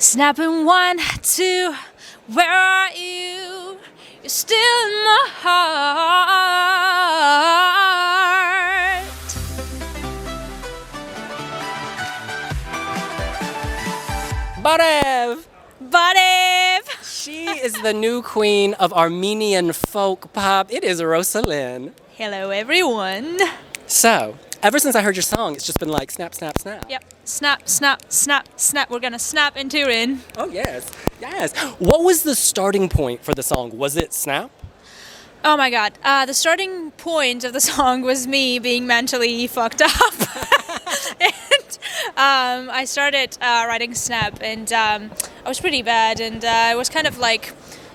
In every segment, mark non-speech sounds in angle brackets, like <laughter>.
Snapping one, two, where are you? You're still in my heart. Barev! Barev! She is the new queen of Armenian folk pop. It is Rosa Linn. Hello, everyone. So, ever since I heard your song, it's just been like snap, snap, snap. Yep. Snap, snap, snap, snap. We're gonna snap into tune. Oh, yes. Yes. What was the starting point for the song? Was it snap? Oh my god. Uh, the starting point of the <laughs> song was me being mentally fucked up. <laughs> and um, I started uh, writing Snap, and um, I was pretty bad, and uh, I was kind of like,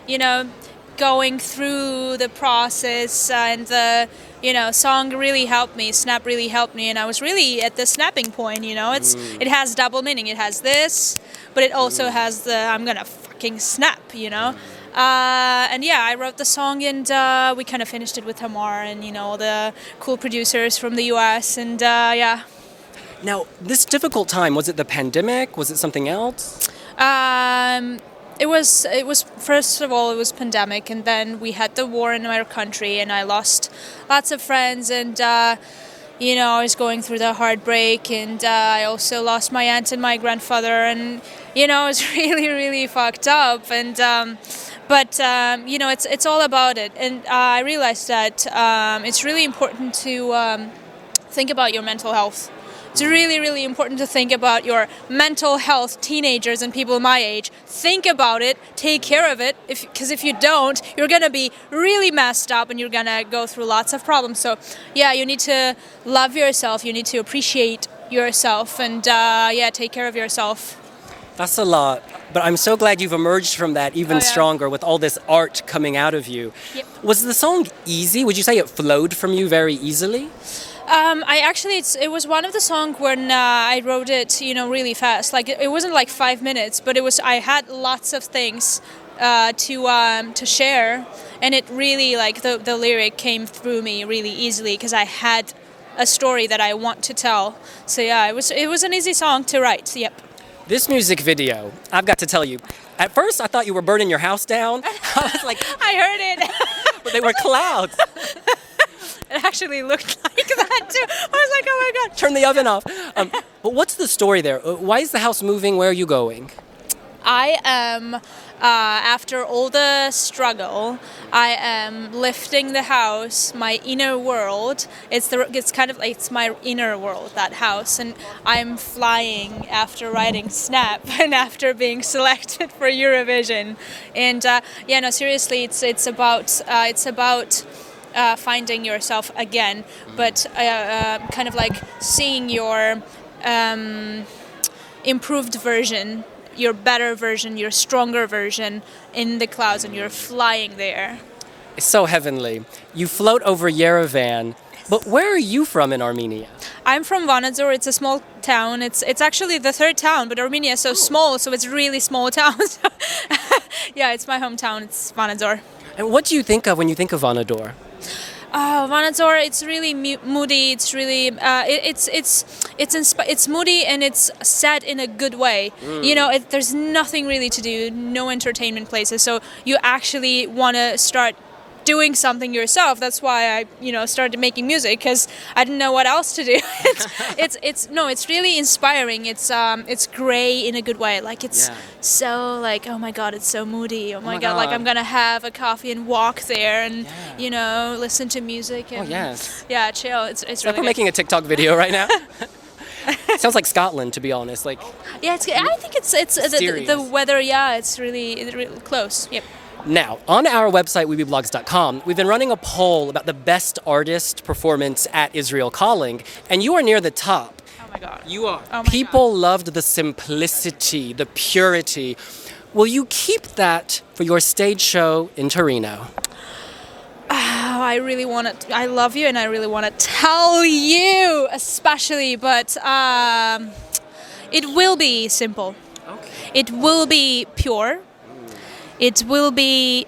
you know, going through the process, and the you know song really helped me. Snap really helped me, and I was really at the snapping point. You know, it's it has double meaning. It has this, but it also has the I'm gonna fucking snap. You know. Uh, and yeah, I wrote the song and uh, we kind of finished it with Tamar and you know all the cool producers from the U.S. and uh, yeah. Now, this difficult time, was it the pandemic? Was it something else? Um, it was it was first of all it was pandemic and then we had the war in our country and I lost lots of friends and uh, you know I was going through the heartbreak and uh, I also lost my aunt and my grandfather and you know <laughs> it was really really fucked up and. Um, but um, you know it's it's all about it and uh, i realized that um, it's really important to um, think about your mental health it's really really important to think about your mental health teenagers and people my age think about it take care of it because if, if you don't you're gonna be really messed up and you're gonna go through lots of problems so yeah you need to love yourself you need to appreciate yourself and uh, yeah take care of yourself That's a lot. But I'm so glad you've emerged from that even Oh, yeah. stronger with all this art coming out of you. Yep. Was the song easy? Would you say it flowed from you very easily? Um, I actually, it's, it was one of the songs when uh, I wrote it, you know, really fast. Like it, it wasn't like five minutes, but it was. I had lots of things uh, to um, to share, and it really like the the lyric came through me really easily because I had a story that I want to tell. So yeah, it was it was an easy song to write. Yep. This music video, I've got to tell you, at first I thought you were burning your house down. <laughs> I was like, <laughs> I heard it. <laughs> but they were clouds. It actually looked <laughs> like that too. I was like, oh my god. Turn the oven off. Um, but what's the story there? Uh, Why is the house moving? Where are you going? I am, uh, after all the struggle, I am lifting the house, my inner world. It's the, it's kind of like it's my inner world, that house, and I'm flying after writing Snap <laughs> and after being selected for Eurovision. And uh, yeah, no, seriously, it's it's about uh, it's about. Uh, finding yourself again, but uh, uh, kind of like seeing your um, improved version, your better version, your stronger version in the clouds, and you're flying there. It's so heavenly. You float over Yerevan, but where are you from in Armenia? I'm from Vanadzor. It's a small town. It's it's actually the third town, but Armenia is so small, so it's really small <laughs> town. <laughs> yeah, it's my hometown. It's Vanadzor. And what do you think of when you think of Vanadzor? Oh, Vanadzor, it's really mu- moody. It's really, uh, it, it's it's it's it's moody and it's sad in a good way. You know, it, there's nothing really to do, no entertainment places. So you actually want to start doing something yourself. That's why I, you know, started making music because I didn't know what else to do. <laughs> it's, it's it's no, it's really inspiring. It's um it's gray in a good way. Like it's Yeah. so like oh my god, it's so moody. Oh my, my god, like I'm gonna have a coffee and walk there and Yeah. you know listen to music Oh, and yes. yeah, chill. It's it's Like we're making a TikTok video right now. <laughs> <laughs> Sounds like Scotland, to be honest. Like, yeah, it's I think it's it's the, the, weather. Yeah, it's really really close. Yep. Now, on our website, wiwibloggs.com, we've been running a poll about the best artist performance at Israel Calling, and you are near the top. Oh my god. You are. Oh my People loved the simplicity, the purity. Will you keep that for your stage show in Torino? Oh, I really want to. I love you, and I really want to tell you, especially. But um, it will be simple. Okay. It will be pure. It will be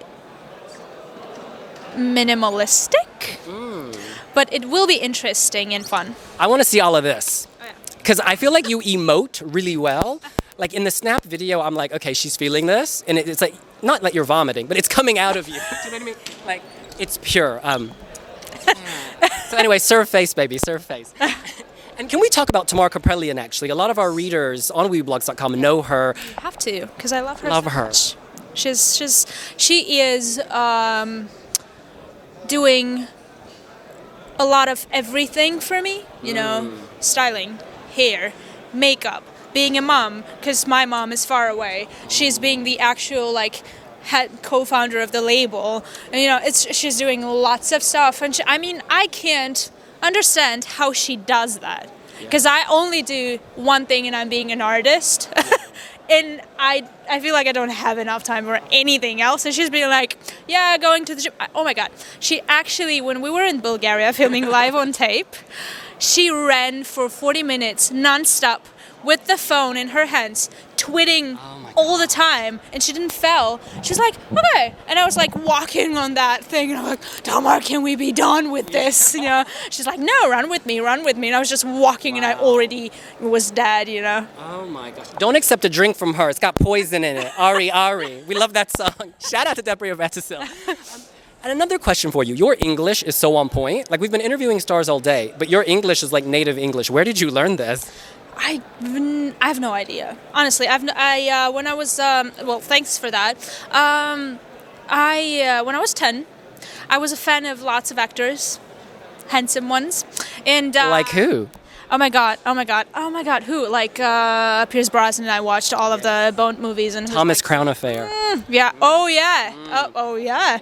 minimalistic. mm. But it will be interesting and fun. I want to see all of this Oh, yeah. because I feel like you emote really well. like in the snap video, I'm like, okay, she's feeling this, and it's like not like you're vomiting, but it's coming out of you. <laughs> Do you know what I mean? Like it's pure. Um, <laughs> so anyway, serve face, baby, serve face. <laughs> And can we talk about Tamar Kaprelian actually? A lot of our readers on wiwibloggs.com know her. I have to because I love her. Love so her. much. She's she's she is um, doing a lot of everything for me. You know, styling, hair, makeup, being a mom because my mom is far away. She's being the actual like head co-founder of the label, and you know, it's she's doing lots of stuff. And she, I mean, I can't understand how she does that because I only do one thing, and I'm being an artist. <laughs> and I I feel like I don't have enough time for anything else. And she's been like, yeah, going to the gym. Oh my god, she actually when we were in Bulgaria <laughs> filming live on tape, she ran for 40 minutes nonstop with the phone in her hands, twitting Oh all the time, and she didn't fail. She's like, okay, and I was like walking on that thing, and I'm like, Tamar, can we be done with this? You know, she's like, no, run with me, run with me, and I was just walking, and I already was dead. You know. Oh my gosh. Don't accept a drink from her. It's got poison in it. Ari, Ari. We love that song. <laughs> Shout out to Deborah Vetisil. Um, and another question for you. Your English is so on point. Like, we've been interviewing stars all day, but your English is like native English. Where did you learn this? I, I have no idea. Honestly, I've n- I uh, when I was um, well, thanks for that. Um, I uh, when I was ten, I was a fan of lots of actors, handsome ones, and uh, Like who? Oh my god! Oh my god! Oh my god! Who? Like uh, Pierce Brosnan. And I watched all of the Bond movies and Thomas like, Crown Affair. yeah. Oh yeah. Oh, oh yeah.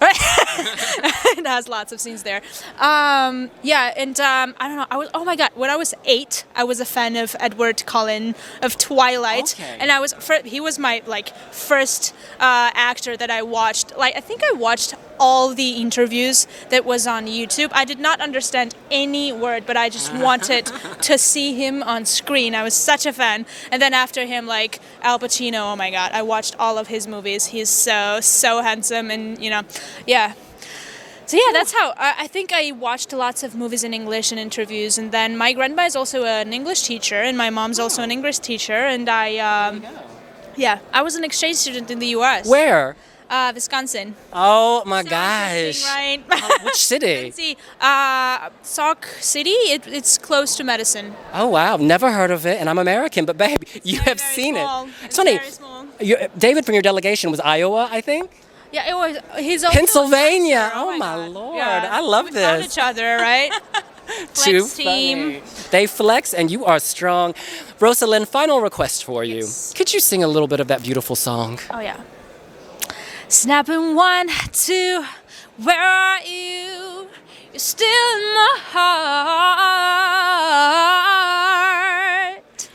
<laughs> <laughs> it has lots of scenes there. Um, yeah, and um, I don't know. I was. Oh my god. When I was eight, I was a fan of Edward Cullen of Twilight, Okay. and I was. He was my like first uh, actor that I watched. Like I think I watched all the interviews that was on YouTube. I did not understand any word, but I just <laughs> wanted to see him on screen. I was such a fan. And then after him, like Al Pacino, oh my god, I watched all of his movies. He's so so handsome, and you know, yeah. So yeah, that's how I, I think I watched lots of movies in English and interviews, and then my grandma is also an English teacher, and my mom's also an English teacher, and I um, yeah, I was an exchange student in the U.S. Where? Uh, Wisconsin. Oh my So gosh. right? Which <laughs> city? See, uh, Sauk City. It, it's close to Madison. Oh wow, never heard of it, and I'm American, but babe, <laughs> you have very seen small. it. It's It's funny. very David from your delegation was Iowa, I think. Yeah, it was. He's also a Pennsylvania. dancer. Oh, oh my God. lord. Yeah. I love we found this. each other, right? <laughs> Too team. funny. They flex, and you are strong. Rosa Linn, final request for you. Yes. Could you sing a little bit of that beautiful song? Oh yeah. Snapping one, two. Where are you? You're still in my heart.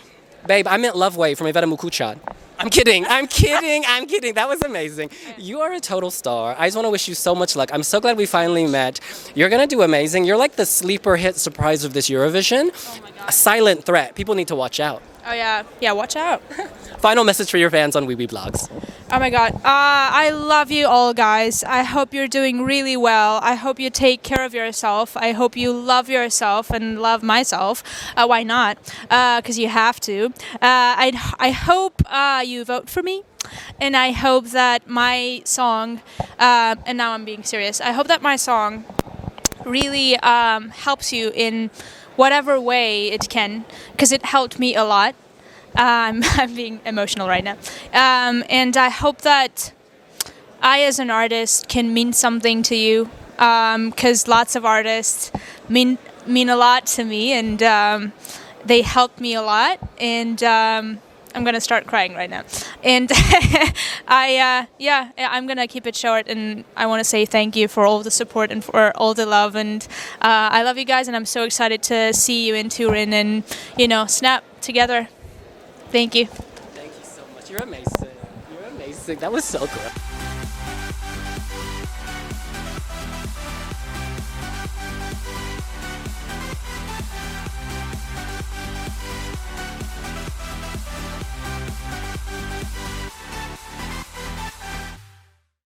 Babe, I meant Love Wave from Iveta Mukuchyan. I'm kidding. I'm kidding. <laughs> I'm kidding. That was amazing. You are a total star. I just want to wish you so much luck. I'm so glad we finally met. You're going to do amazing. You're like the sleeper hit surprise of this Eurovision. Oh A silent threat. People need to watch out. Oh yeah, yeah. Watch out. <laughs> Final message for your fans on Wiwibloggs. Oh my god. Uh, I love you all, guys. I hope you're doing really well. I hope you take care of yourself. I hope you love yourself and love myself. Uh, why not? Because you have to. Uh, I, I hope uh, you vote for me. And I hope that my song, uh, and now I'm being serious, I hope that my song really um, helps you in whatever way it can, because it helped me a lot. Um, <laughs> I'm being emotional right now. Um, and I hope that I, as an artist, can mean something to you, because lots of artists mean mean a lot to me, and um, they help me a lot. And um, I'm gonna start crying right now. And <laughs> I, uh, yeah, I'm gonna keep it short. And I want to say thank you for all the support and for all the love. And uh, I love you guys, and I'm so excited to see you in Turin and you know snap together. Thank you. Thank you so much. You're amazing. You're amazing. That was so good.